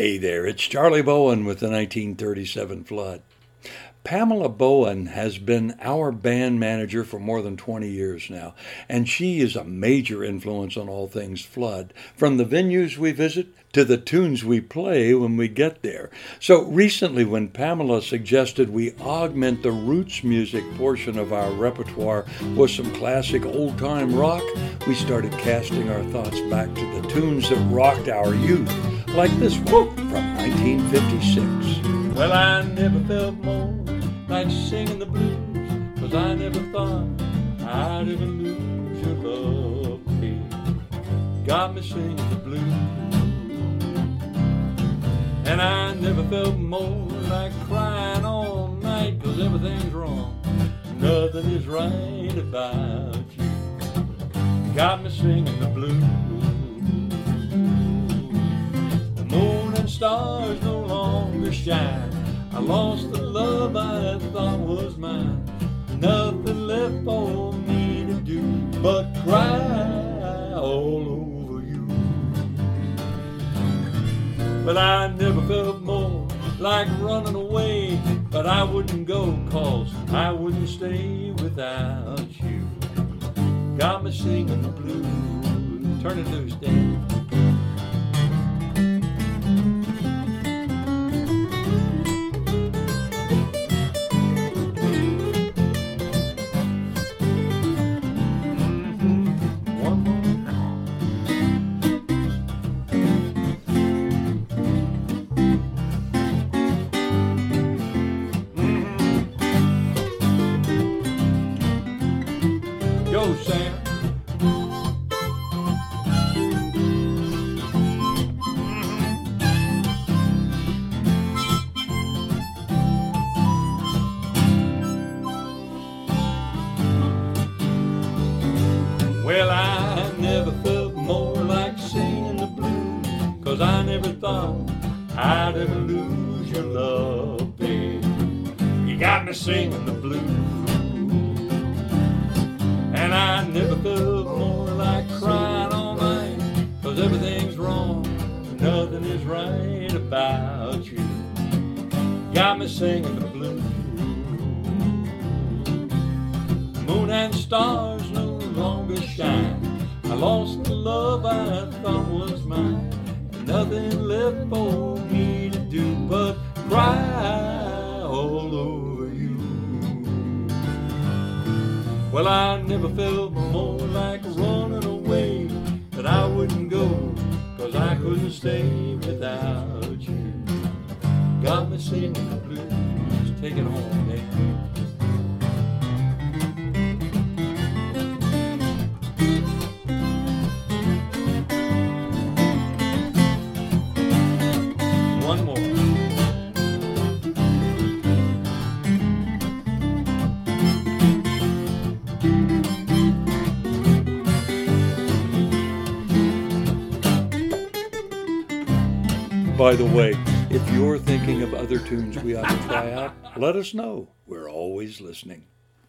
Hey there, it's Charlie Bowen with the 1937 flood. Pamela Bowen has been our band manager for more than 20 years now, and she is a major influence on all things Flood, from the venues we visit to the tunes we play when we get there. So recently, when Pamela suggested we augment the roots music portion of our repertoire with some classic old time rock, we started casting our thoughts back to the tunes that rocked our youth, like this one from 1956. Well, I never felt more like singing the blues, cause I never thought I'd ever lose your love, babe. Got me singing the blues. And I never felt more like crying all night, cause everything's wrong. Nothing is right about you. Got me singing the blues. Stars no longer shine. I lost the love I thought was mine. Nothing left for me to do but cry all over you. But I never felt more like running away. But I wouldn't go cause I wouldn't stay without you. Got me singing the blues. Turn it loose. Sam. Well, I never felt more like singing the blues, cause I never thought I'd ever lose your love, babe. You got me singing the blues. Never felt more like crying all night, cause everything's wrong, and nothing is right about you. Got me singing the blues. Moon and stars no longer shine. I lost the love I thought was mine. Nothing left for me Well, I never felt more like running away, but I wouldn't go, cause I couldn't stay By the way, if you're thinking of other tunes we ought to try out, let us know. We're always listening.